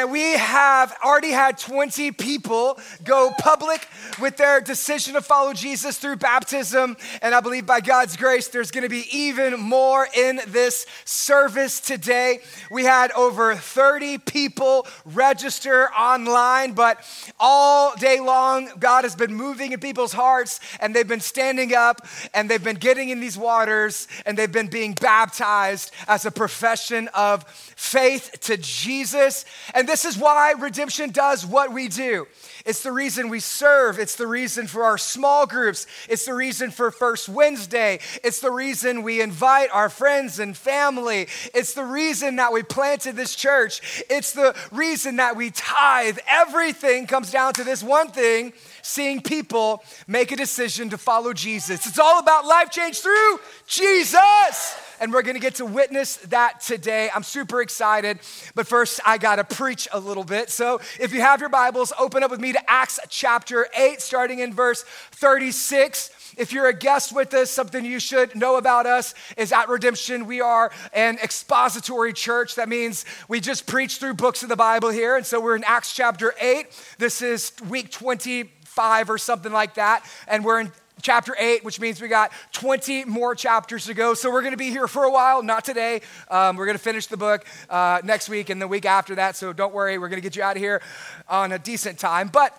Man, we have already had 20 people go public with their decision to follow Jesus through baptism. And I believe by God's grace, there's gonna be even more in this service today. We had over 30 people register online, but all day long, God has been moving in people's hearts and they've been standing up and they've been getting in these waters and they've been being baptized as a profession of faith to Jesus. And this is why redemption does what we do. It's the reason we serve. It's the reason for our small groups. It's the reason for First Wednesday. It's the reason we invite our friends and family. It's the reason that we planted this church. It's the reason that we tithe. Everything comes down to this one thing seeing people make a decision to follow Jesus. It's all about life change through Jesus and we're gonna get to witness that today. I'm super excited, but first, I gotta preach a little bit. So, if you have your Bibles, open up with me to Acts chapter 8, starting in verse 36. If you're a guest with us, something you should know about us is at Redemption, we are an expository church. That means we just preach through books of the Bible here. And so we're in Acts chapter 8. This is week 25 or something like that. And we're in chapter 8, which means we got 20 more chapters to go. So we're going to be here for a while, not today. Um, we're going to finish the book uh, next week and the week after that. So don't worry, we're going to get you out of here on a decent time. But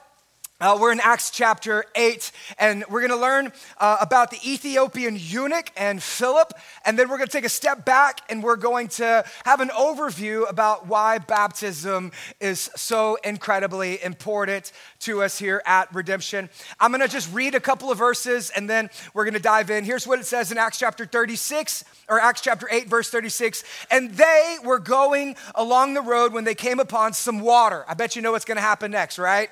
uh, we're in Acts chapter 8, and we're going to learn uh, about the Ethiopian eunuch and Philip. And then we're going to take a step back and we're going to have an overview about why baptism is so incredibly important to us here at Redemption. I'm going to just read a couple of verses and then we're going to dive in. Here's what it says in Acts chapter 36, or Acts chapter 8, verse 36. And they were going along the road when they came upon some water. I bet you know what's going to happen next, right?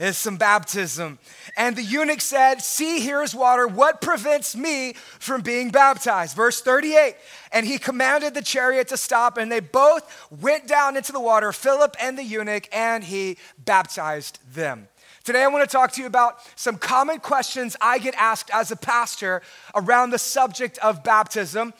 Is some baptism. And the eunuch said, See, here is water. What prevents me from being baptized? Verse 38. And he commanded the chariot to stop, and they both went down into the water, Philip and the eunuch, and he baptized them. Today, I want to talk to you about some common questions I get asked as a pastor around the subject of baptism.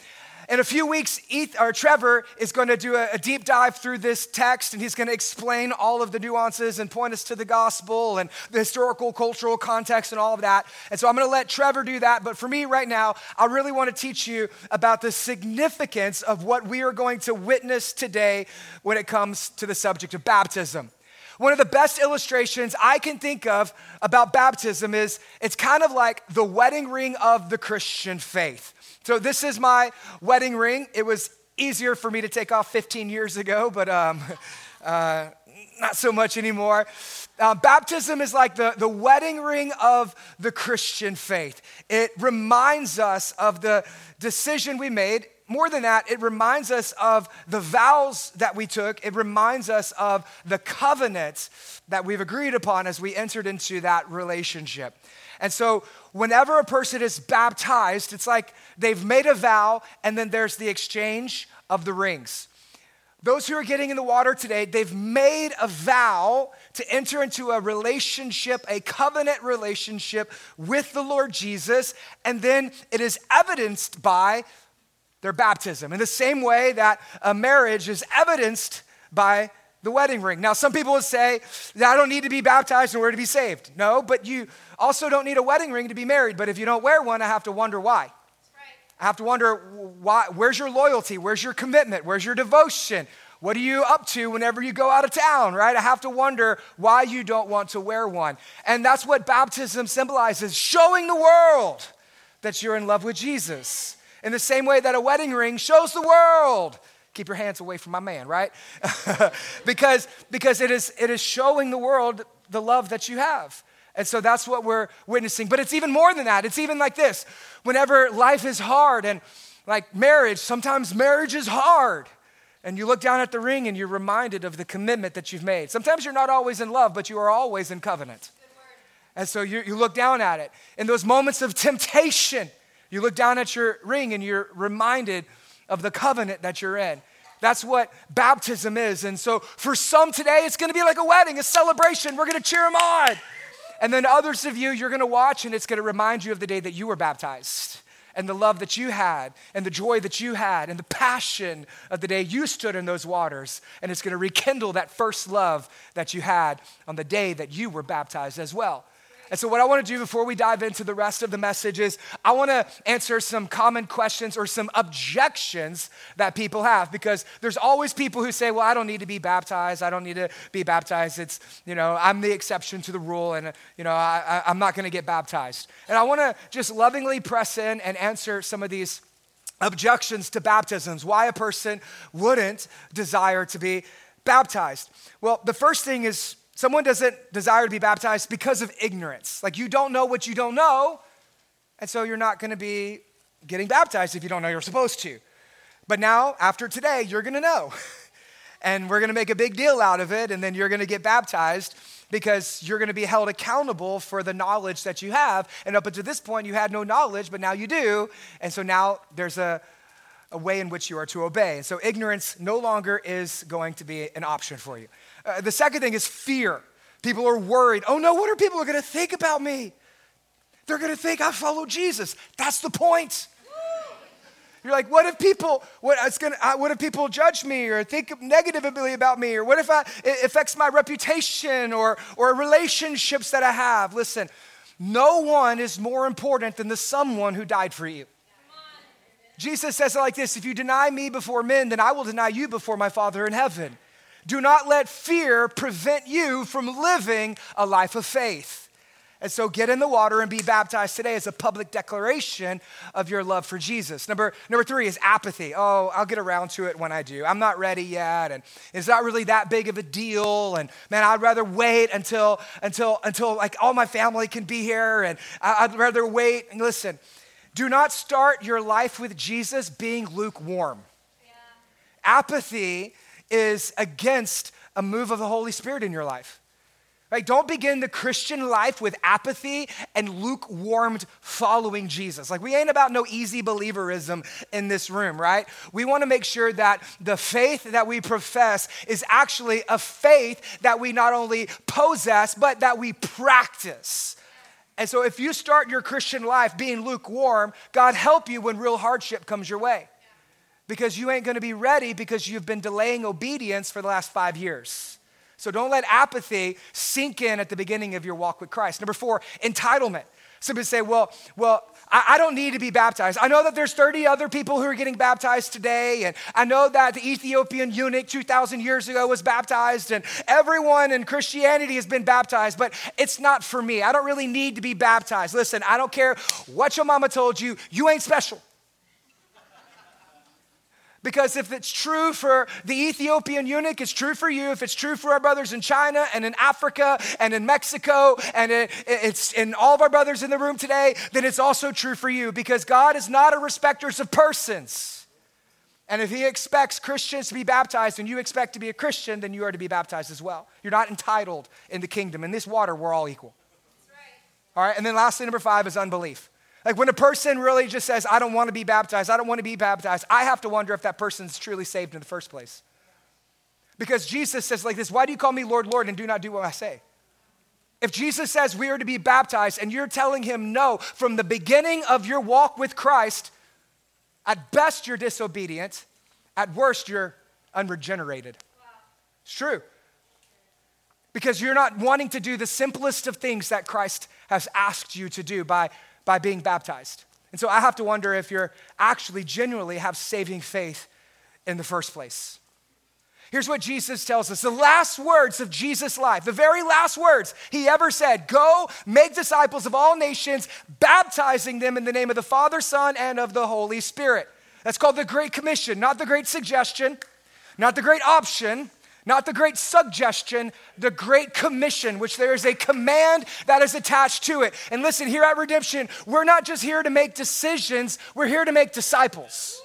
In a few weeks, or Trevor is going to do a, a deep dive through this text and he's going to explain all of the nuances and point us to the gospel and the historical, cultural context and all of that. And so I'm going to let Trevor do that. But for me right now, I really want to teach you about the significance of what we are going to witness today when it comes to the subject of baptism. One of the best illustrations I can think of about baptism is it's kind of like the wedding ring of the Christian faith. So, this is my wedding ring. It was easier for me to take off 15 years ago, but um, uh, not so much anymore. Uh, baptism is like the, the wedding ring of the Christian faith. It reminds us of the decision we made. More than that, it reminds us of the vows that we took. It reminds us of the covenants that we've agreed upon as we entered into that relationship. And so, whenever a person is baptized, it's like they've made a vow, and then there's the exchange of the rings. Those who are getting in the water today, they've made a vow to enter into a relationship, a covenant relationship with the Lord Jesus, and then it is evidenced by their baptism. In the same way that a marriage is evidenced by the wedding ring. Now, some people would say I don't need to be baptized in order to be saved. No, but you also don't need a wedding ring to be married. But if you don't wear one, I have to wonder why. I have to wonder why, where's your loyalty? Where's your commitment? Where's your devotion? What are you up to whenever you go out of town, right? I have to wonder why you don't want to wear one. And that's what baptism symbolizes showing the world that you're in love with Jesus. In the same way that a wedding ring shows the world keep your hands away from my man right? Because because it is it is showing the world the love that you have. And so that's what we're witnessing. But it's even more than that. It's even like this. Whenever life is hard and like marriage sometimes marriage is hard. And you look down at the ring and you're reminded of the commitment that you've made. Sometimes you're not always in love but you are always in covenant. And so you, you look down at it. In those moments of temptation you look down at your ring and you're reminded of the covenant that you're in. That's what baptism is. And so for some today, it's gonna be like a wedding, a celebration. We're gonna cheer them on. And then others of you, you're gonna watch and it's gonna remind you of the day that you were baptized. and the love that you had and the joy that you had and the passion of the day you stood in those waters. And it's to rekindle that first love that you had on the day that you were baptized as well. And so, what I want to do before we dive into the rest of the message is I want to answer some common questions or some objections that people have because there's always people who say, Well, I don't need to be baptized. I don't need to be baptized. It's, you know, I'm the exception to the rule and, you know, I, I'm not going to get baptized. And I want to just lovingly press in and answer some of these objections to baptisms, why a person wouldn't desire to be baptized. Well, the first thing is Someone doesn't desire to be baptized because of ignorance. Like you don't know what you don't know, and so you're not going to be getting baptized if you don't know you're supposed to. But now, after today, you're going to know. and we're going to make a big deal out of it, and then you're going to get baptized because you're going to be held accountable for the knowledge that you have. And up until this point, you had no knowledge, but now you do. And so now there's a, a way in which you are to obey. And so ignorance no longer is going to be an option for you. Uh, the second thing is fear. People are worried. Oh no, what are people going to think about me? They're going to think I follow Jesus. That's the point. You're like, what if people, what, it's gonna, uh, what if people judge me or think negatively about me? Or what if I, it affects my reputation or, or relationships that I have? Listen, no one is more important than the someone who died for you. Jesus says it like this If you deny me before men, then I will deny you before my Father in heaven. Do not let fear prevent you from living a life of faith. And so get in the water and be baptized today as a public declaration of your love for Jesus. Number, number three is apathy. Oh, I'll get around to it when I do. I'm not ready yet, and it's not really that big of a deal. And man, I'd rather wait until until until like all my family can be here, and I'd rather wait. And listen, do not start your life with Jesus being lukewarm. Yeah. Apathy is against a move of the Holy Spirit in your life. Right? Don't begin the Christian life with apathy and lukewarmed following Jesus. Like, we ain't about no easy believerism in this room, right? We want to make sure that the faith that we profess is actually a faith that we not only possess, but that we practice. And so, if you start your Christian life being lukewarm, God help you when real hardship comes your way because you ain't going to be ready because you've been delaying obedience for the last five years. So don't let apathy sink in at the beginning of your walk with Christ. Number four, entitlement. Somebody say, well, well, I, I don't need to be baptized. I know that there's 30 other people who are getting baptized today, and I know that the Ethiopian eunuch 2,000 years ago was baptized, and everyone in Christianity has been baptized, but it's not for me. I don't really need to be baptized. Listen, I don't care what your mama told you, you ain't special. Because if it's true for the Ethiopian eunuch, it's true for you. If it's true for our brothers in China and in Africa and in Mexico and it's in all of our brothers in the room today, then it's also true for you because God is not a respecter of persons. And if He expects Christians to be baptized and you expect to be a Christian, then you are to be baptized as well. You're not entitled in the kingdom. In this water, we're all equal. All right, and then lastly, number five is unbelief. Like when a person really just says, I don't want to be baptized, I don't want to be baptized, I have to wonder if that person's truly saved in the first place. Because Jesus says like this, why do you call me Lord, Lord, and do not do what I say? If Jesus says we are to be baptized and you're telling him no from the beginning of your walk with Christ, at best you're disobedient, at worst you're unregenerated. It's true. Because you're not wanting to do the simplest of things that Christ has asked you to do by by being baptized. And so I have to wonder if you're actually genuinely have saving faith in the first place. Here's what Jesus tells us the last words of Jesus' life, the very last words he ever said Go make disciples of all nations, baptizing them in the name of the Father, Son, and of the Holy Spirit. That's called the Great Commission, not the Great Suggestion, not the Great Option, not the great suggestion, the great commission, which there is a command that is attached to it. And listen, here at Redemption, we're not just here to make decisions, we're here to make disciples.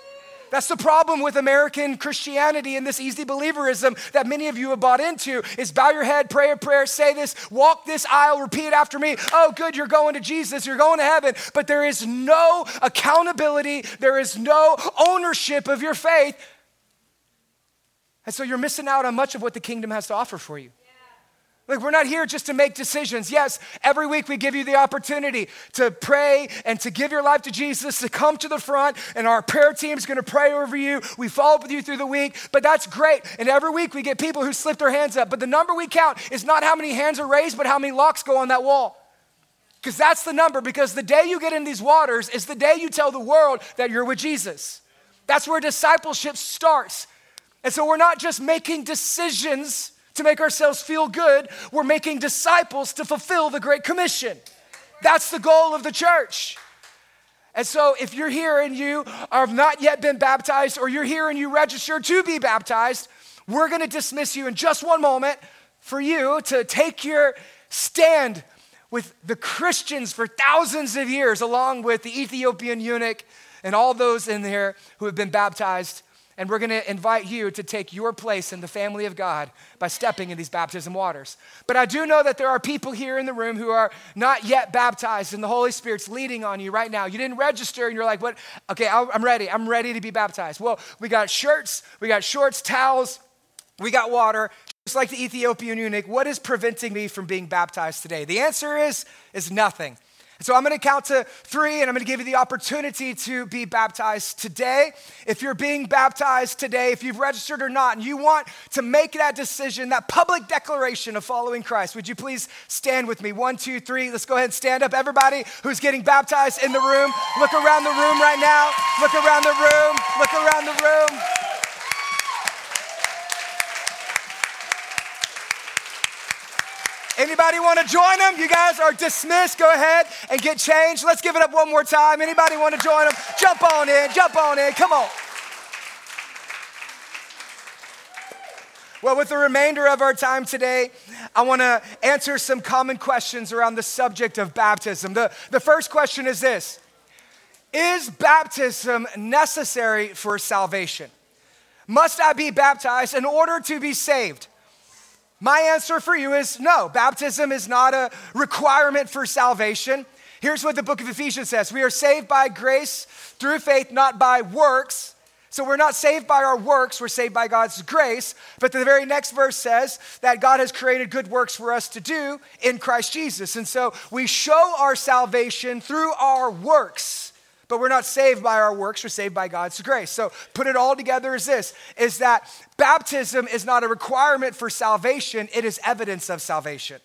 That's the problem with American Christianity and this easy believerism that many of you have bought into is bow your head, pray a prayer, say this, walk this aisle, repeat after me. Oh, good, you're going to Jesus, you're going to heaven. But there is no accountability, there is no ownership of your faith and so you're missing out on much of what the kingdom has to offer for you. Like, we're not here just to make decisions. Yes, every week we give you the opportunity to pray and to give your life to Jesus, to come to the front, and our prayer team's gonna pray over you. We follow up with you through the week, but that's great. And every week we get people who slip their hands up. But the number we count is not how many hands are raised, but how many locks go on that wall. Because that's the number, because the day you get in these waters is the day you tell the world that you're with Jesus. That's where discipleship starts. And so we're not just making decisions to make ourselves feel good. We're making disciples to fulfill the Great Commission. That's the goal of the church. And so, if you're here and you have not yet been baptized, or you're here and you registered to be baptized, we're gonna dismiss you in just one moment for you to take your stand with the Christians for thousands of years, along with the Ethiopian eunuch and all those in there who have been baptized and we're going to invite you to take your place in the family of God by stepping in these baptism waters. But I do know that there are people here in the room who are not yet baptized, and the Holy Spirit's leading on you right now. You didn't register, and you're like, what? Okay, I'm ready. I'm ready to be baptized. Well, we got shirts, we got shorts, towels, we got water. Just like the Ethiopian eunuch, what is preventing me from being baptized today? The answer is, is nothing. So I'm gonna count to three and I'm gonna give you the opportunity to be baptized today. If you're being baptized today, if you've registered or not, and you want to make that decision, that public declaration of following Christ, would you please stand with me? One, two, three. Let's go ahead and stand up. Everybody who's getting baptized in the room, look around the room right now. Look around the room. Look around the room. Anybody want to join them? You guys are dismissed. Go ahead and get changed. Let's give it up one more time. Anybody want to join them? Jump on in. Jump on in. Come on. Well, with the remainder of our time today, I want to answer some common questions around the subject of baptism. The, the first question is this Is baptism necessary for salvation? Must I be baptized in order to be saved? My answer for you is no. Baptism is not a requirement for salvation. Here's what the book of Ephesians says We are saved by grace through faith, not by works. So we're not saved by our works, we're saved by God's grace. But the very next verse says that God has created good works for us to do in Christ Jesus. And so we show our salvation through our works. But we're not saved by our works, we're saved by God's grace. So put it all together as this is that baptism is not a requirement for salvation, it is evidence of salvation.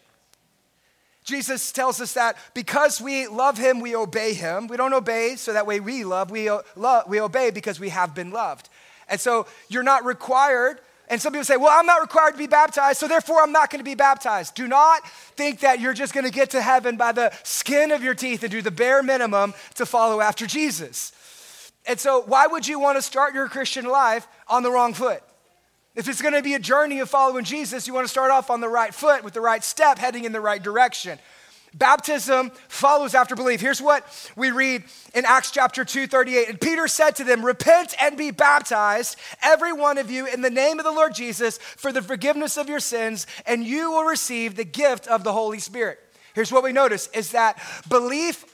Jesus tells us that because we love him, we obey him. We don't obey so that way we love, we, uh, love, we obey because we have been loved. And so you're not required and some people say, well, I'm not required to be baptized, so therefore I'm not going to be baptized. Do not think that you're just going to get to heaven by the skin of your teeth and do the bare minimum to follow after Jesus. And so, why would you want to start your Christian life on the wrong foot? If it's going to be a journey of following Jesus, you want to start off on the right foot with the right step, heading in the right direction. Baptism follows after belief. Here's what we read in Acts chapter 2, 38. And Peter said to them, Repent and be baptized, every one of you, in the name of the Lord Jesus, for the forgiveness of your sins, and you will receive the gift of the Holy Spirit. Here's what we notice is that belief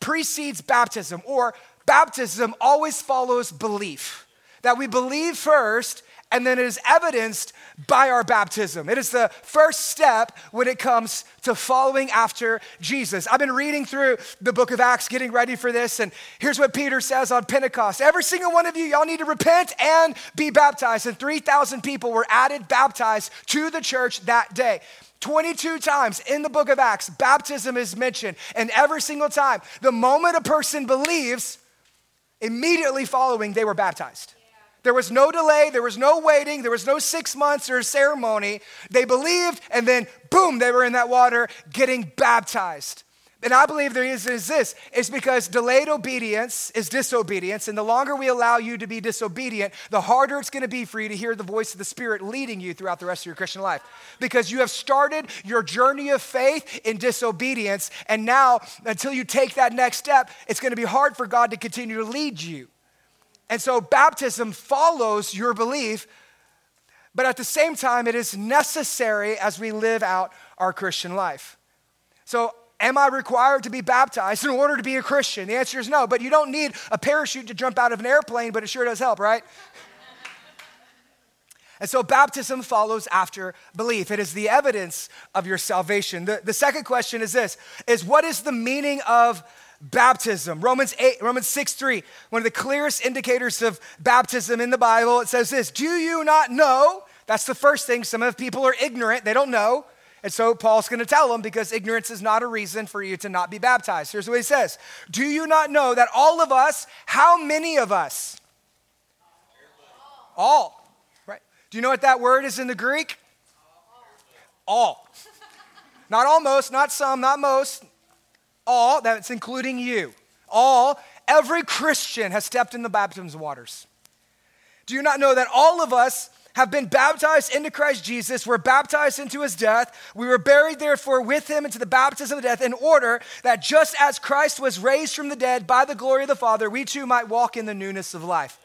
precedes baptism, or baptism always follows belief. That we believe first and then it is evidenced by our baptism. It is the first step when it comes to following after Jesus. I've been reading through the book of Acts, getting ready for this, and here's what Peter says on Pentecost Every single one of you, y'all need to repent and be baptized. And 3,000 people were added, baptized to the church that day. 22 times in the book of Acts, baptism is mentioned. And every single time, the moment a person believes, immediately following, they were baptized. There was no delay, there was no waiting, there was no six months or ceremony. They believed, and then boom, they were in that water getting baptized. And I believe the reason is this it's because delayed obedience is disobedience. And the longer we allow you to be disobedient, the harder it's going to be for you to hear the voice of the Spirit leading you throughout the rest of your Christian life. Because you have started your journey of faith in disobedience. And now, until you take that next step, it's going to be hard for God to continue to lead you. And so baptism follows your belief, but at the same time, it is necessary as we live out our Christian life. So, am I required to be baptized in order to be a Christian? The answer is no, but you don't need a parachute to jump out of an airplane, but it sure does help, right? And so baptism follows after belief. It is the evidence of your salvation. The, the second question is this is what is the meaning of baptism? Romans 8, Romans 6 3, one of the clearest indicators of baptism in the Bible, it says this: Do you not know? That's the first thing. Some of the people are ignorant, they don't know. And so Paul's going to tell them because ignorance is not a reason for you to not be baptized. Here's what he says Do you not know that all of us, how many of us? All. Right? Do you know what that word is in the Greek? All. Not almost, not some, not most. All, that's including you. All, every Christian has stepped in the baptism waters. Do you not know that all of us have been baptized into Christ Jesus. We're baptized into his death. We were buried, therefore, with him into the baptism of death, in order that just as Christ was raised from the dead by the glory of the Father, we too might walk in the newness of life.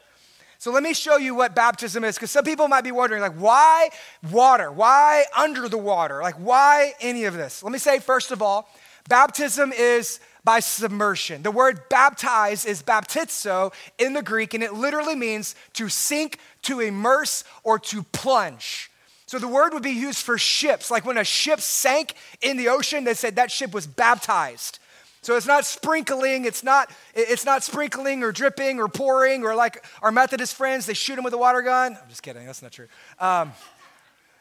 So let me show you what baptism is, because some people might be wondering, like, why water? Why under the water? Like, why any of this? Let me say, first of all, baptism is by submersion. The word baptize is baptizo in the Greek, and it literally means to sink, to immerse, or to plunge. So the word would be used for ships. Like when a ship sank in the ocean, they said that ship was baptized. So it's not sprinkling, it's not, it's not sprinkling or dripping or pouring or like our Methodist friends, they shoot them with a water gun. I'm just kidding, that's not true. Um,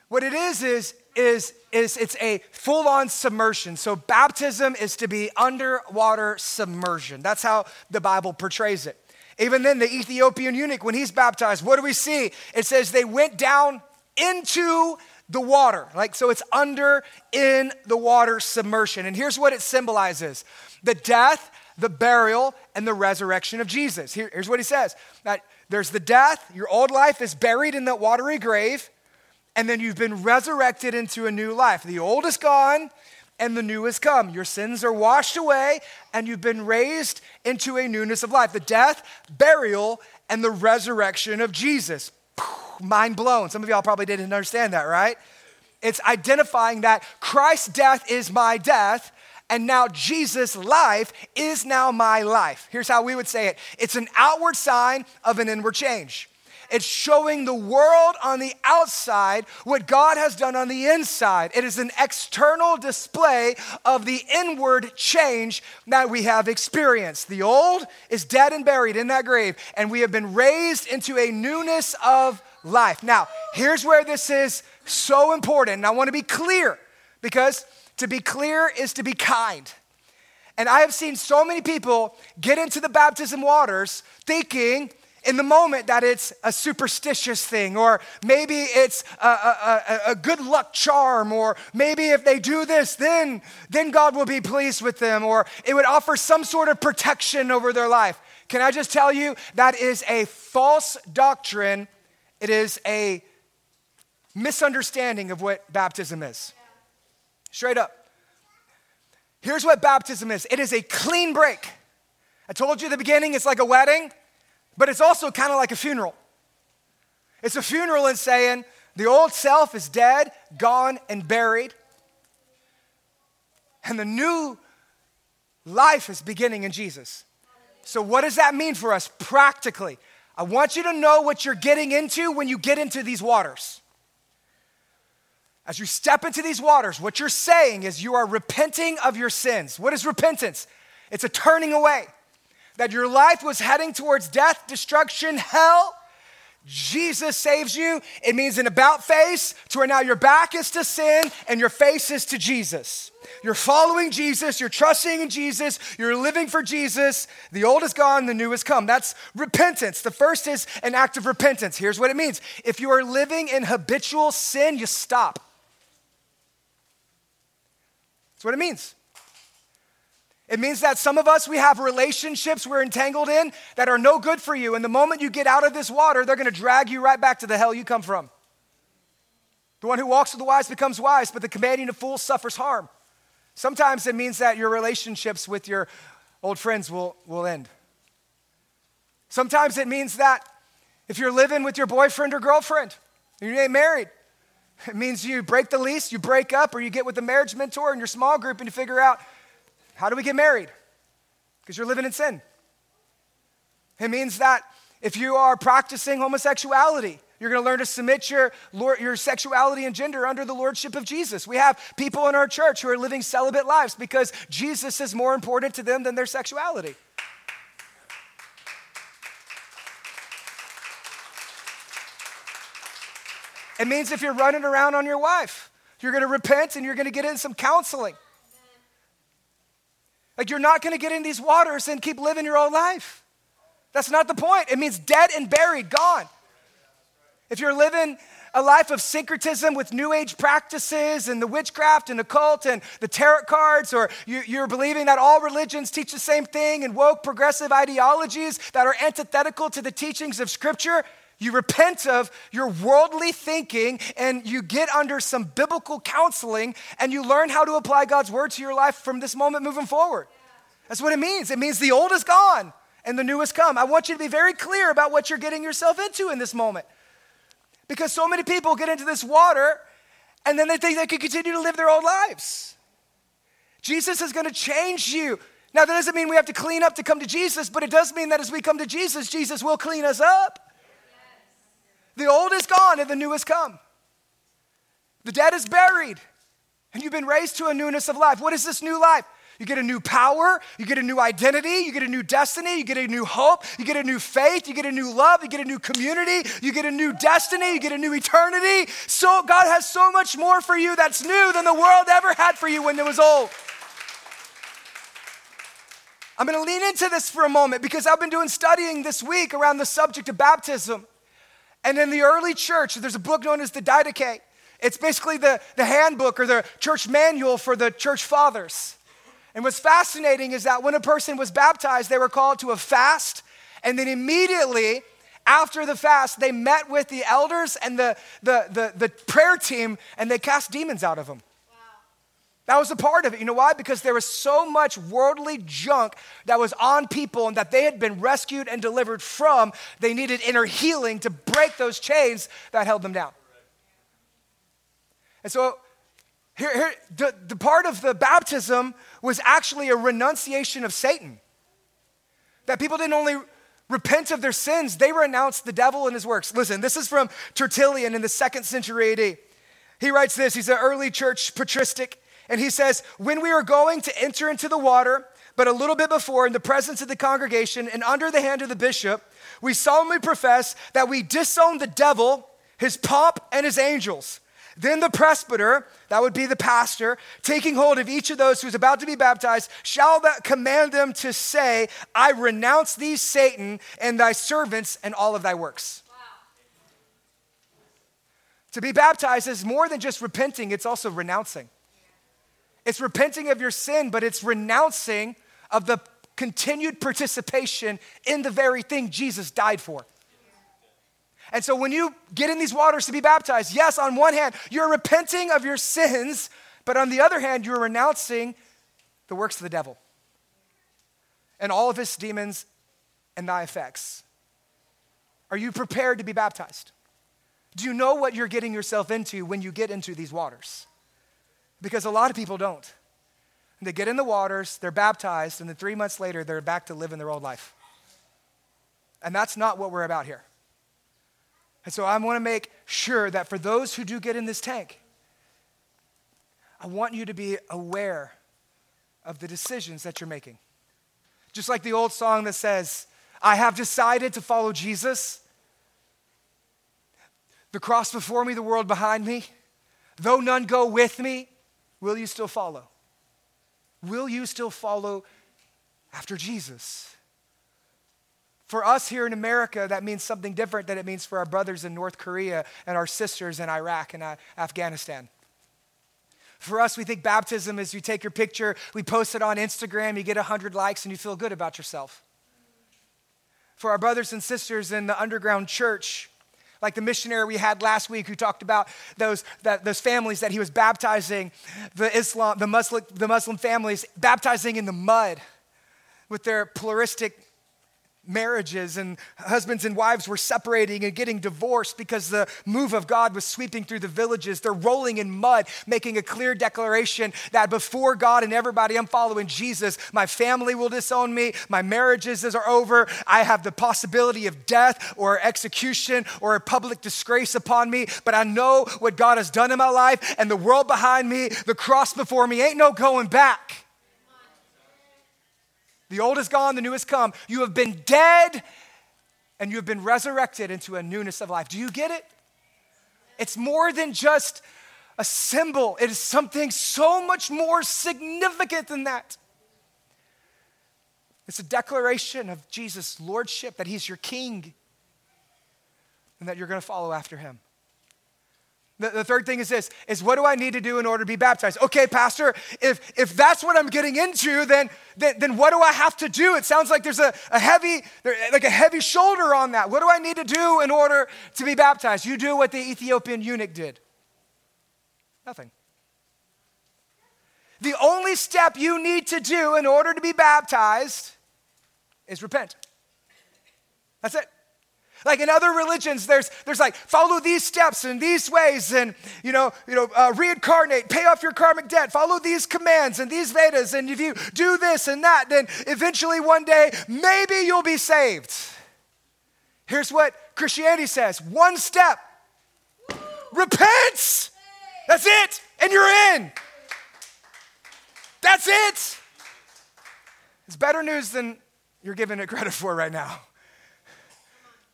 what it is is is is it's a full-on submersion. So baptism is to be underwater submersion. That's how the Bible portrays it. Even then, the Ethiopian eunuch, when he's baptized, what do we see? It says they went down into the water. Like, so it's under in the water submersion. And here's what it symbolizes the death, the burial, and the resurrection of Jesus. Here, here's what he says that there's the death, your old life is buried in that watery grave and then you've been resurrected into a new life. The old is gone and the new has come. Your sins are washed away and you've been raised into a newness of life. The death, burial, and the resurrection of Jesus. Mind blown. Some of y'all probably didn't understand that, right? It's identifying that Christ's death is my death, and now Jesus' life is now my life. Here's how we would say it it's an outward sign of an inward change. It's showing the world on the outside what God has done on the inside. It is an external display of the inward change that we have experienced. The old is dead and buried in that grave, and we have been raised into a newness of life. Now, here's where this is so important. And I want to be clear because to be clear is to be kind. And I have seen so many people get into the baptism waters thinking in the moment that it's a superstitious thing, or maybe it's a, a, a, good luck charm, or maybe if they do this, then, then God will be pleased with them, or it would offer some sort of protection over their life. Can I just tell you that is a false doctrine? It is a misunderstanding of what baptism is. Straight up. Here's what baptism is it is a clean break. I told you at the beginning, it's like a wedding. But it's also kind of like a funeral. It's a funeral in saying the old self is dead, gone, and buried. And the new life is beginning in Jesus. So, what does that mean for us practically? I want you to know what you're getting into when you get into these waters. As you step into these waters, what you're saying is you are repenting of your sins. What is repentance? It's a turning away that your life was heading towards death, destruction, hell, Jesus saves you. It means an about face to where now your back is to sin and your face is to Jesus. You're following Jesus, you're trusting in Jesus, you're living for Jesus. The old is gone, the new has come. That's repentance. The first is an act of repentance. Here's what it means if you are living in habitual sin, you stop. That's what it means. It means that some of us, we have relationships we're entangled in that are no good for you. And the moment you get out of this water, they're going to drag you right back to the hell you come from. The one who walks with the wise becomes wise, but the commanding of fools suffers harm. Sometimes it means that your relationships with your old friends will, will end. Sometimes it means that if you're living with your boyfriend or girlfriend, and you ain't married, it means you break the lease, you break up, or you get with a marriage mentor in your small group and you figure out how do we get married? Because you're living in sin. It means that if you are practicing homosexuality, You're going to learn to submit your, your sexuality and gender under the lordship of Jesus. We have people in our church who are living celibate lives because Jesus is more important to them than their sexuality. It means if you're running around on your wife, you're going to repent and you're going to get in some counseling. Like you're not to get in these waters and keep living your old life. That's not the point. It means dead and buried, gone. If you're living a life of syncretism with new age practices and the witchcraft and occult and the tarot cards, or you, are believing that all religions teach the same thing and woke progressive ideologies that are antithetical to the teachings of Scripture, you repent of your worldly thinking and you get under some biblical counseling and you learn how to apply God's word to your life from this moment moving forward. That's what it means. It means the old is gone and the new has come. I want you to be very clear about what you're getting yourself into in this moment. Because so many people get into this water and then they think they can continue to live their old lives. Jesus is going to change you. Now, that doesn't mean we have to clean up to come to Jesus, but it does mean that as we come to Jesus, Jesus will clean us up. The old is gone and the new has come. The dead is buried, and you've been raised to a newness of life. What is this new life? You get a new power, you get a new identity, you get a new destiny, you get a new hope, you get a new faith, you get a new love, you get a new community, you get a new destiny, you get a new eternity. So God has so much more for you that's new than the world ever had for you when it was old. I'm going to lean into this for a moment because I've been doing studying this week around the subject of baptism. And in the early church, there's a book known as the Didache. It's basically the, the handbook or the church manual for the church fathers. And what's fascinating is that when a person was baptized, they were called to a fast, and then immediately after the fast, they met with the elders and the, the, the, the prayer team, and they cast demons out of them. That was a part of it. You know why? Because there was so much worldly junk that was on people and that they had been rescued and delivered from. They needed inner healing to break those chains that held them down. And so here, here the, the part of the baptism was actually a renunciation of Satan. That people didn't only repent of their sins, they renounced the devil and his works. Listen, this is from Tertullian in the second century AD. He writes this, he's an early church patristic, and he says, When we are going to enter into the water, but a little bit before, in the presence of the congregation and under the hand of the bishop, we solemnly profess that we disown the devil, his pomp, and his angels then the presbyter, that would be the pastor, taking hold of each of those who's about to be baptized, shall command them to say, I renounce thee, Satan, and thy servants and all of thy works. Wow. To be baptized is more than just repenting, it's also renouncing. It's repenting of your sin, but it's renouncing of the continued participation in the very thing Jesus died for. And so when you get in these waters to be baptized, yes, on one hand, you're repenting of your sins, but on the other hand, you're renouncing the works of the devil and all of his demons and thy effects. Are you prepared to be baptized? Do you know what you're getting yourself into when you get into these waters? Because a lot of people don't. They get in the waters, they're baptized, and then three months later, they're back to living their old life. And that's not what we're about here. And so I want to make sure that for those who do get in this tank, I want you to be aware of the decisions that you're making. Just like the old song that says, I have decided to follow Jesus. The cross before me, the world behind me. Though none go with me, will you still follow? Will you still follow after Jesus? For us here in America, that means something different than it means for our brothers in North Korea and our sisters in Iraq and uh, Afghanistan. For us, we think baptism is you take your picture, we post it on Instagram, you get 100 likes, and you feel good about yourself. For our brothers and sisters in the underground church, like the missionary we had last week who talked about those, that, those families that he was baptizing, the Islam, the Muslim, the Muslim families, baptizing in the mud with their pluralistic marriages and husbands and wives were separating and getting divorced because the move of God was sweeping through the villages. They're rolling in mud, making a clear declaration that before God and everybody, I'm following Jesus. My family will disown me. My marriages are over. I have the possibility of death or execution or a public disgrace upon me. But I know what God has done in my life and the world behind me, the cross before me, ain't no going back. The old is gone, the new has come. You have been dead and you have been resurrected into a newness of life. Do you get it? It's more than just a symbol, it is something so much more significant than that. It's a declaration of Jesus' lordship, that he's your king, and that you're going to follow after him. The, the, third thing is this is what do I need to do in order to be baptized? Okay, Pastor, if if that's what I'm getting into, then then, then what do I have to do? It sounds like there's a, a heavy, like a heavy shoulder on that. What do I need to do in order to be baptized? You do what the Ethiopian eunuch did. Nothing. The only step you need to do in order to be baptized is repent. That's it. Like in other religions, there's, there's like follow these steps and these ways, and you know, you know, uh, reincarnate, pay off your karmic debt, follow these commands and these Vedas, and if you do this and that, then eventually one day maybe you'll be saved. Here's what Christianity says: one step, repent. That's it, and you're in. That's it. It's better news than you're giving it credit for right now.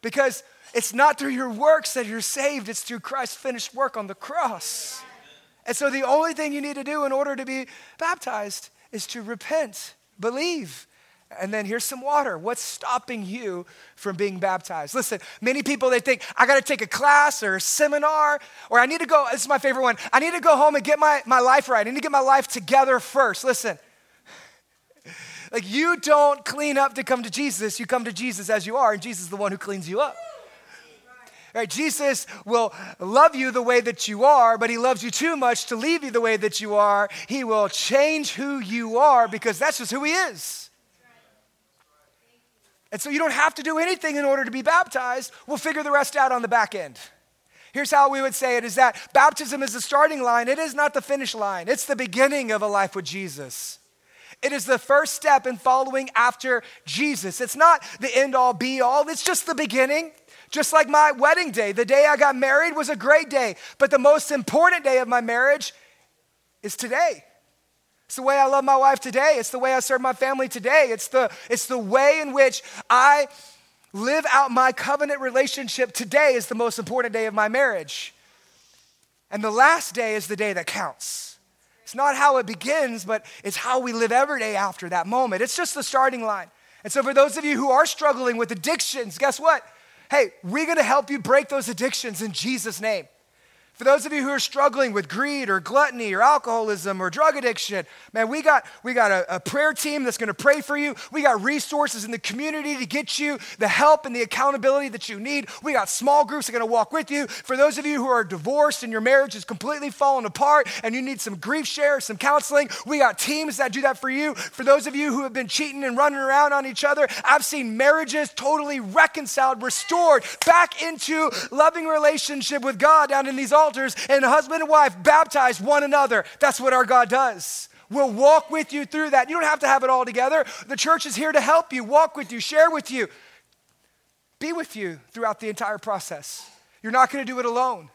Because it's not through your works that you're saved, it's through Christ's finished work on the cross. And so the only thing you need to do in order to be baptized is to repent, believe. And then here's some water. What's stopping you from being baptized? Listen, many people they think I got to take a class or a seminar or I need to go this is my favorite one. I need to go home and get my, my life right. I need to get my life together first. Listen. Like you don't clean up to come to Jesus. You come to Jesus as you are, and Jesus is the one who cleans you up. Right, Jesus will love you the way that you are, but he loves you too much to leave you the way that you are. He will change who you are because that's just who he is. And so you don't have to do anything in order to be baptized. We'll figure the rest out on the back end. Here's how we would say it is that baptism is the starting line, it is not the finish line. It's the beginning of a life with Jesus. It is the first step in following after Jesus. It's not the end all be all, it's just the beginning. Just like my wedding day, the day I got married was a great day, but the most important day of my marriage is today. It's the way I love my wife today. It's the way I serve my family today. It's the, it's the way in which I live out my covenant relationship today is the most important day of my marriage. And the last day is the day that counts. It's not how it begins, but it's how we live every day after that moment. It's just the starting line. And so, for those of you who are struggling with addictions, guess what? Hey, we're gonna help you break those addictions in Jesus' name. For those of you who are struggling with greed or gluttony or alcoholism or drug addiction, man, we got, we got a, a prayer team that's gonna pray for you. We got resources in the community to get you the help and the accountability that you need. We got small groups that are gonna walk with you. For those of you who are divorced and your marriage is completely falling apart and you need some grief share, some counseling, we got teams that do that for you. For those of you who have been cheating and running around on each other, I've seen marriages totally reconciled, restored back into loving relationship with God down in these altars, and husband and wife baptize one another. That's what our God does. We'll walk with you through that. You don't have to have it all together. The church is here to help you, walk with you, share with you, be with you throughout the entire process. You're not going to do it alone.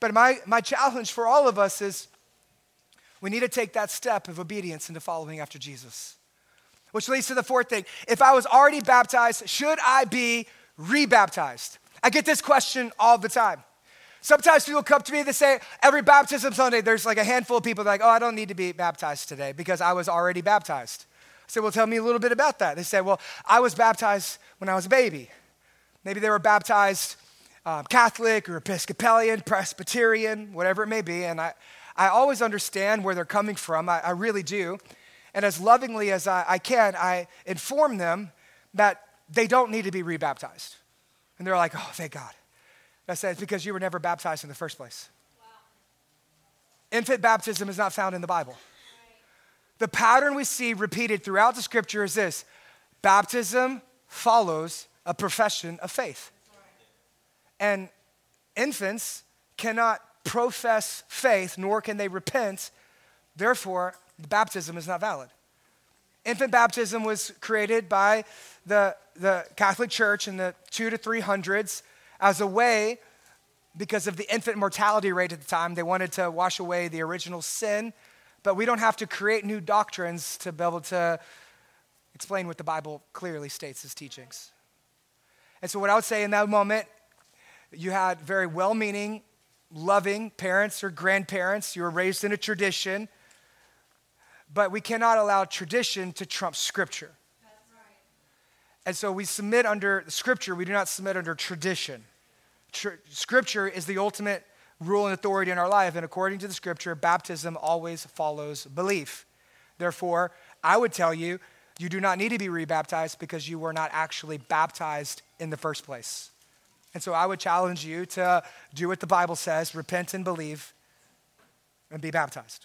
But my, my challenge for all of us is we need to take that step of obedience into following after Jesus. Which leads to the fourth thing. If I was already baptized, should I be rebaptized? I get this question all the time. Sometimes people come to me, and they say, every baptism Sunday, there's like a handful of people that are like, oh, I don't need to be baptized today because I was already baptized. I said, well, tell me a little bit about that. They said, well, I was baptized when I was a baby. Maybe they were baptized um, Catholic or Episcopalian, Presbyterian, whatever it may be. And I, I always understand where they're coming from. I, I really do. And as lovingly as I, I can, I inform them that they don't need to be rebaptized. And they're like, oh, thank God. I said, it's because you were never baptized in the first place. Wow. Infant baptism is not found in the Bible. The pattern we see repeated throughout the scripture is this baptism follows a profession of faith. And infants cannot profess faith, nor can they repent. Therefore, baptism is not valid. Infant baptism was created by the, the Catholic Church in the two to three hundreds as a way, because of the infant mortality rate at the time, they wanted to wash away the original sin. But we don't have to create new doctrines to be able to explain what the Bible clearly states as teachings. And so, what I would say in that moment, you had very well meaning, loving parents or grandparents. You were raised in a tradition. But we cannot allow tradition to trump scripture. And so we submit under scripture, we do not submit under tradition. Tr- scripture is the ultimate rule and authority in our life. And according to the scripture, baptism always follows belief. Therefore, I would tell you, you do not need to be rebaptized because you were not actually baptized in the first place. And so I would challenge you to do what the Bible says repent and believe and be baptized.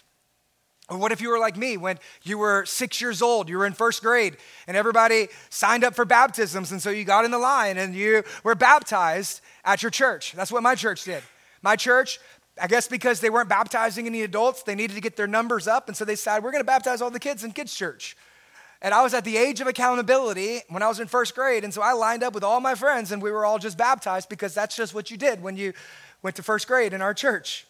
Or what if you were like me when you were six years old, you were in first grade, and everybody signed up for baptisms, and so you got in the line and you were baptized at your church? That's what my church did. My church, I guess because they weren't baptizing any adults, they needed to get their numbers up, and so they decided, we're gonna baptize all the kids in kids' church. And I was at the age of accountability when I was in first grade, and so I lined up with all my friends, and we were all just baptized because that's just what you did when you went to first grade in our church.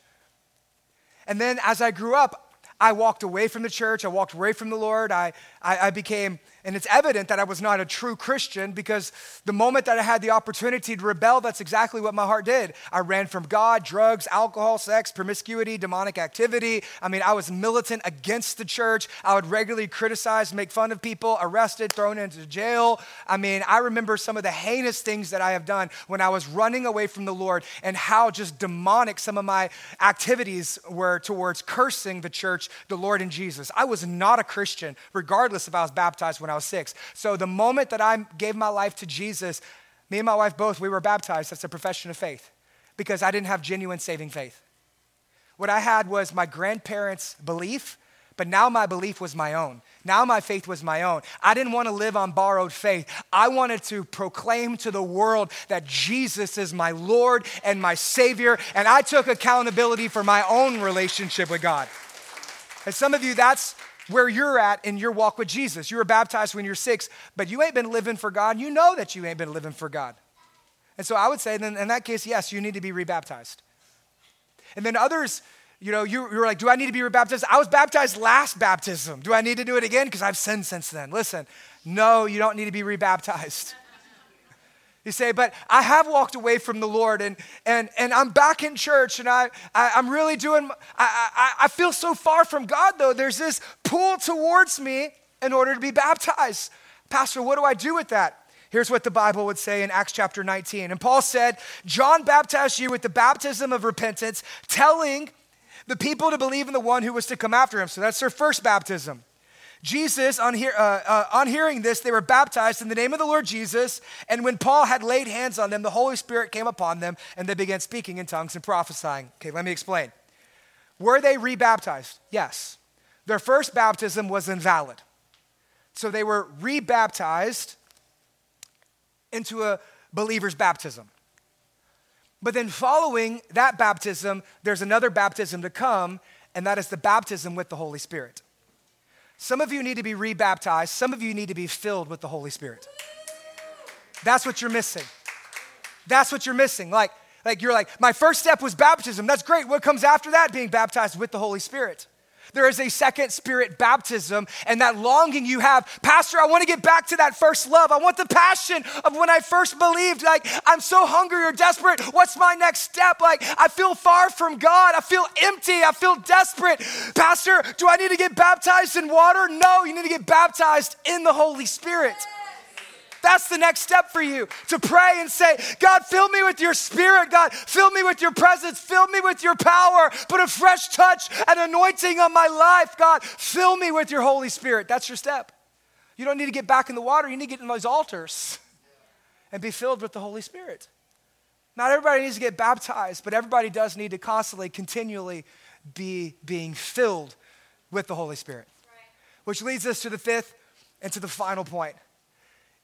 And then as I grew up, I walked away from the church. I walked away from the Lord. I, I, I, became, and it's evident that I was not a true Christian because the moment that I had the opportunity to rebel, that's exactly what my heart did. I ran from God, drugs, alcohol, sex, promiscuity, demonic activity. I mean, I was militant against the church. I would regularly criticize, make fun of people, arrested, thrown into jail. I mean, I remember some of the heinous things that I have done when I was running away from the Lord and how just demonic some of my activities were towards cursing the church the Lord and Jesus. I was not a Christian, regardless if I was baptized when I was six. So the moment that I gave my life to Jesus, me and my wife both, we were baptized. That's a profession of faith because I didn't have genuine saving faith. What I had was my grandparents' belief, but now my belief was my own. Now my faith was my own. I didn't want to live on borrowed faith. I wanted to proclaim to the world that Jesus is my Lord and my Savior, and I took accountability for my own relationship with God. And some of you, that's where you're at in your walk with Jesus. You were baptized when you're six, but you ain't been living for God. You know that you ain't been living for God. And so I would say, then in that case, yes, you need to be rebaptized. And then others, you know, you, you were like, do I need to be rebaptized? I was baptized last baptism. Do I need to do it again? Because I've sinned since then. Listen, no, you don't need to be rebaptized. You say, but I have walked away from the Lord and, and, and I'm back in church and I, I, am really doing, I, I, I feel so far from God though. There's this pull towards me in order to be baptized. Pastor, what do I do with that? Here's what the Bible would say in Acts chapter 19. And Paul said, John baptized you with the baptism of repentance, telling the people to believe in the one who was to come after him. So that's their first baptism. Jesus, on, hear, uh, uh, on hearing this, they were baptized in the name of the Lord Jesus. And when Paul had laid hands on them, the Holy Spirit came upon them and they began speaking in tongues and prophesying. Okay, let me explain. Were they rebaptized? Yes. Their first baptism was invalid. So they were rebaptized into a believer's baptism. But then, following that baptism, there's another baptism to come, and that is the baptism with the Holy Spirit. Some of you need to be rebaptized, some of you need to be filled with the Holy Spirit. That's what you're missing. That's what you're missing. Like, like you're like, my first step was baptism. That's great. What comes after that? Being baptized with the Holy Spirit. There is a second spirit baptism, and that longing you have, Pastor, I want to get back to that first love. I want the passion of when I first believed. Like, I'm so hungry or desperate. What's my next step? Like, I feel far from God. I feel empty. I feel desperate. Pastor, do I need to get baptized in water? No, you need to get baptized in the Holy Spirit. That's the next step for you to pray and say, God, fill me with your spirit. God, fill me with your presence. Fill me with your power. Put a fresh touch and anointing on my life. God, fill me with your Holy Spirit. That's your step. You don't need to get back in the water. You need to get in those altars and be filled with the Holy Spirit. Not everybody needs to get baptized, but everybody does need to constantly, continually be being filled with the Holy Spirit. Right. Which leads us to the fifth and to the final point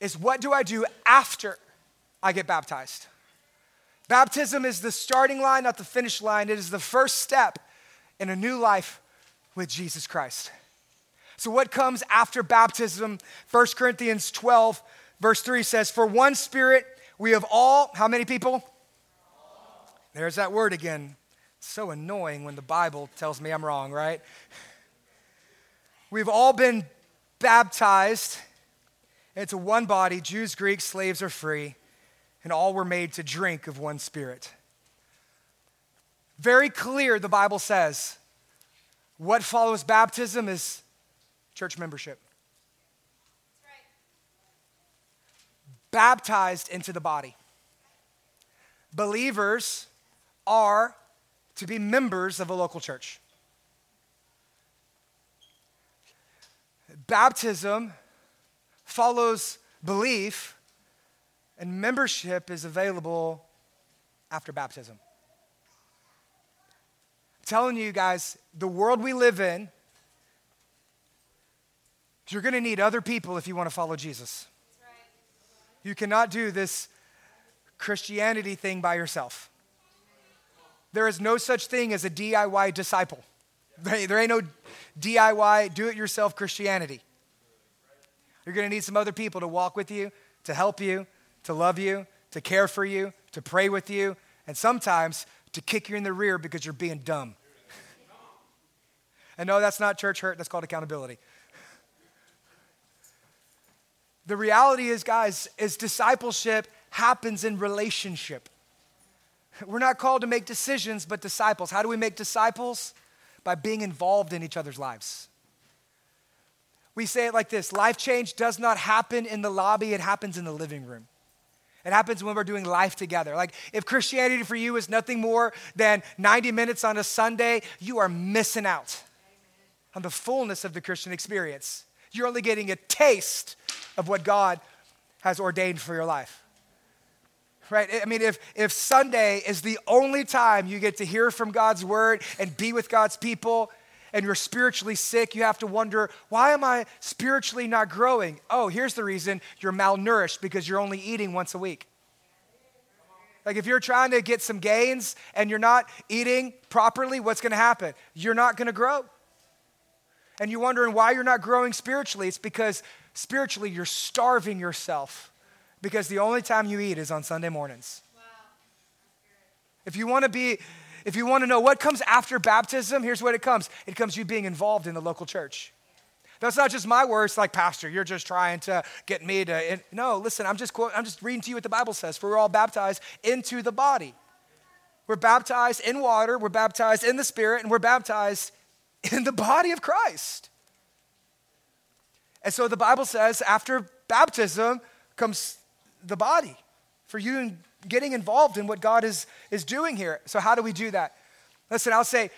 is what do I do after I get baptized? Baptism is the starting line, not the finish line. It is the first step in a new life with Jesus Christ. So, what comes after baptism? 1 Corinthians 12, verse 3 says, For one spirit we have all, how many people? There's that word again. So annoying when the Bible tells me I'm wrong, right? We've all been baptized into one body, Jews, Greeks, slaves are free, and all were made to drink of one spirit. Very clear, the Bible says, what follows baptism is church membership. Baptized into the body. Believers are to be members of a local church. Baptism follows belief, and membership is available after baptism. I'm telling you guys, the world we live in, you're going to need other people if you want to follow Jesus. You cannot do this Christianity thing by yourself. There is no such thing as a DIY disciple. There ain't no DIY, do it yourself Christianity. You're going to need some other people to walk with you, to help you, to love you, to care for you, to pray with you, and sometimes to kick you in the rear because you're being dumb. and no, that's not church hurt, that's called accountability. The reality is, guys, is discipleship happens in relationship. We're not called to make decisions, but disciples. How do we make disciples? By being involved in each other's lives. We say it like this life change does not happen in the lobby, it happens in the living room. It happens when we're doing life together. Like, if Christianity for you is nothing more than 90 minutes on a Sunday, you are missing out on the fullness of the Christian experience. You're only getting a taste of what God has ordained for your life right? I mean, if, if Sunday is the only time you get to hear from God's word and be with God's people, and you're spiritually sick, you have to wonder, why am I spiritually not growing? Oh, here's the reason you're malnourished because you're only eating once a week. Like if you're trying to get some gains and you're not eating properly, what's going to happen? You're not going to grow. And you're wondering why you're not growing spiritually. It's because spiritually you're starving yourself because the only time you eat is on Sunday mornings. Wow. If you want to be, if you want to know what comes after baptism, here's what it comes it comes you being involved in the local church. That's not just my words, like Pastor, you're just trying to get me to. no, listen, I'm just quote, I'm just reading to you what the Bible says. For we're all baptized into the body. We're baptized in water, we're baptized in the Spirit, and we're baptized in the body of Christ. And so the Bible says after baptism comes the body, for you getting involved in what God is, is doing here. So, how do we do that? Listen, I'll say,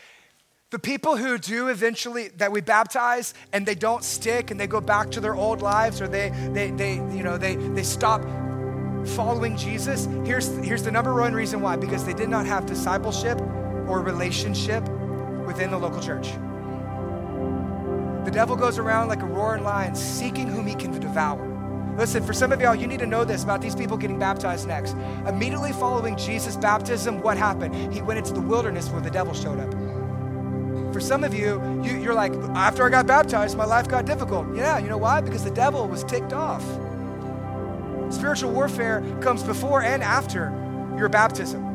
the people who do eventually that we baptize and they don't stick and they go back to their old lives or they they they you know they they stop following Jesus here's here's the number one reason why because they did not have discipleship or relationship within the local church the devil goes around like a roaring lion seeking whom he can devour Listen, for some of y'all, you need to know this about these people getting baptized next. Immediately following Jesus' baptism, what happened? He went into the wilderness where the devil showed up. For some of you, you are like, after I got baptized, my life got difficult. Yeah, you know why? Because the devil was ticked off. Spiritual warfare comes before and after your baptism.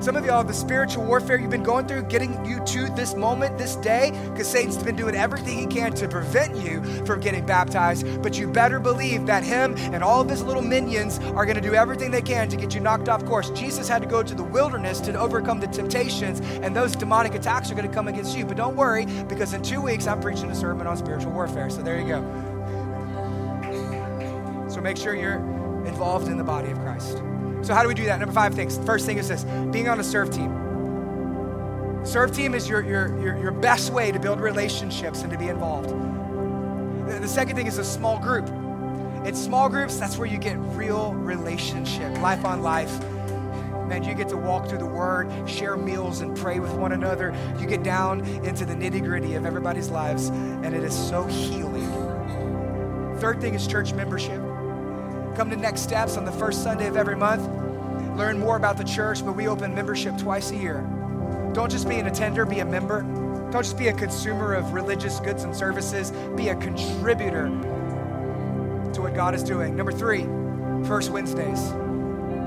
Some of y'all, the spiritual warfare you've been going through, getting you to this moment, this day, because Satan's been doing everything he can to prevent you from getting baptized. But you better believe that him and all of his little minions are going to do everything they can to get you knocked off course. Jesus had to go to the wilderness to overcome the temptations, and those demonic attacks are going to come against you. But don't worry, because in two weeks, I'm preaching a sermon on spiritual warfare. So there you go. So make sure you're involved in the body of Christ. So, how do we do that? Number five things. First thing is this being on a serve team. Serve team is your, your, your, your best way to build relationships and to be involved. The, the second thing is a small group. In small groups, that's where you get real relationship, life on life. Man, you get to walk through the word, share meals, and pray with one another. You get down into the nitty gritty of everybody's lives, and it is so healing Third thing is church membership. Come to Next Steps on the first Sunday of every month. Learn more about the church, but we open membership twice a year. Don't just be an attender, be a member. Don't just be a consumer of religious goods and services, be a contributor to what God is doing. Number three, First Wednesdays.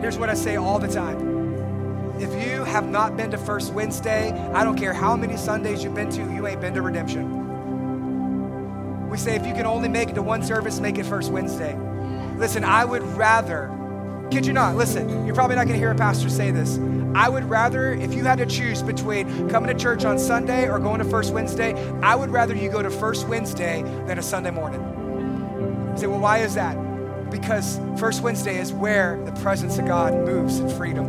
Here's what I say all the time. If you have not been to First Wednesday, I don't care how many Sundays you've been to, you ain't been to redemption. We say if you can only make it to one service, make it First Wednesday. Listen, I would rather, kid you not, listen, you're probably not gonna hear a pastor say this. I would rather, if you had to choose between coming to church on Sunday or going to First Wednesday, I would rather you go to First Wednesday than a Sunday morning. You say, well, why is that? Because First Wednesday is where the presence of God moves in freedom.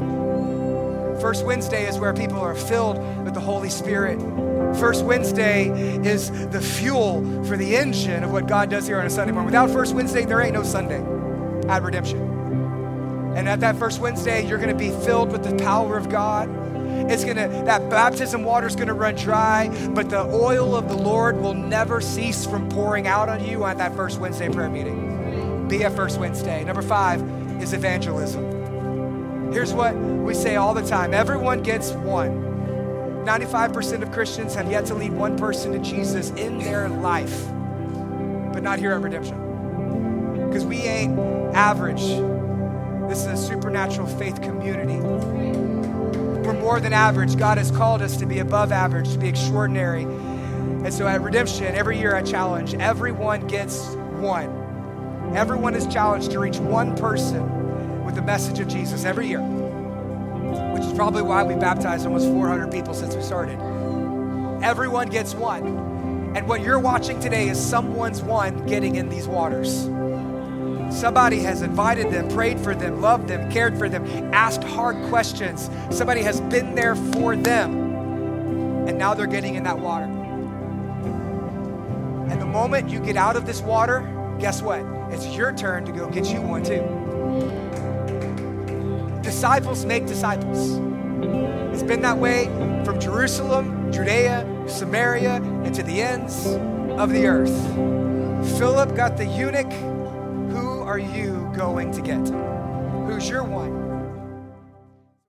First Wednesday is where people are filled with the Holy Spirit. First Wednesday is the fuel for the engine of what God does here on a Sunday morning. Without First Wednesday, there ain't no Sunday at redemption. And at that first Wednesday, you're going to be filled with the power of God. It's going to, that baptism water is going to run dry, but the oil of the Lord will never cease from pouring out on you at that first Wednesday prayer meeting. Be at first Wednesday. Number five is evangelism. Here's what we say all the time everyone gets one. 95% of Christians have yet to lead one person to Jesus in their life, but not here at Redemption. Because we ain't average. This is a supernatural faith community. We're more than average. God has called us to be above average, to be extraordinary. And so at Redemption, every year I challenge everyone gets one. Everyone is challenged to reach one person with the message of Jesus every year, which is probably why we baptized almost 400 people since we started. Everyone gets one. And what you're watching today is someone's one getting in these waters. Somebody has invited them, prayed for them, loved them, cared for them, asked hard questions. Somebody has been there for them, and now they're getting in that water. And the moment you get out of this water, guess what? It's your turn to go get you one too. Disciples make disciples. It's been that way from Jerusalem, Judea, Samaria, and to the ends of the earth. Philip got the eunuch. Are you going to get? Who's your one?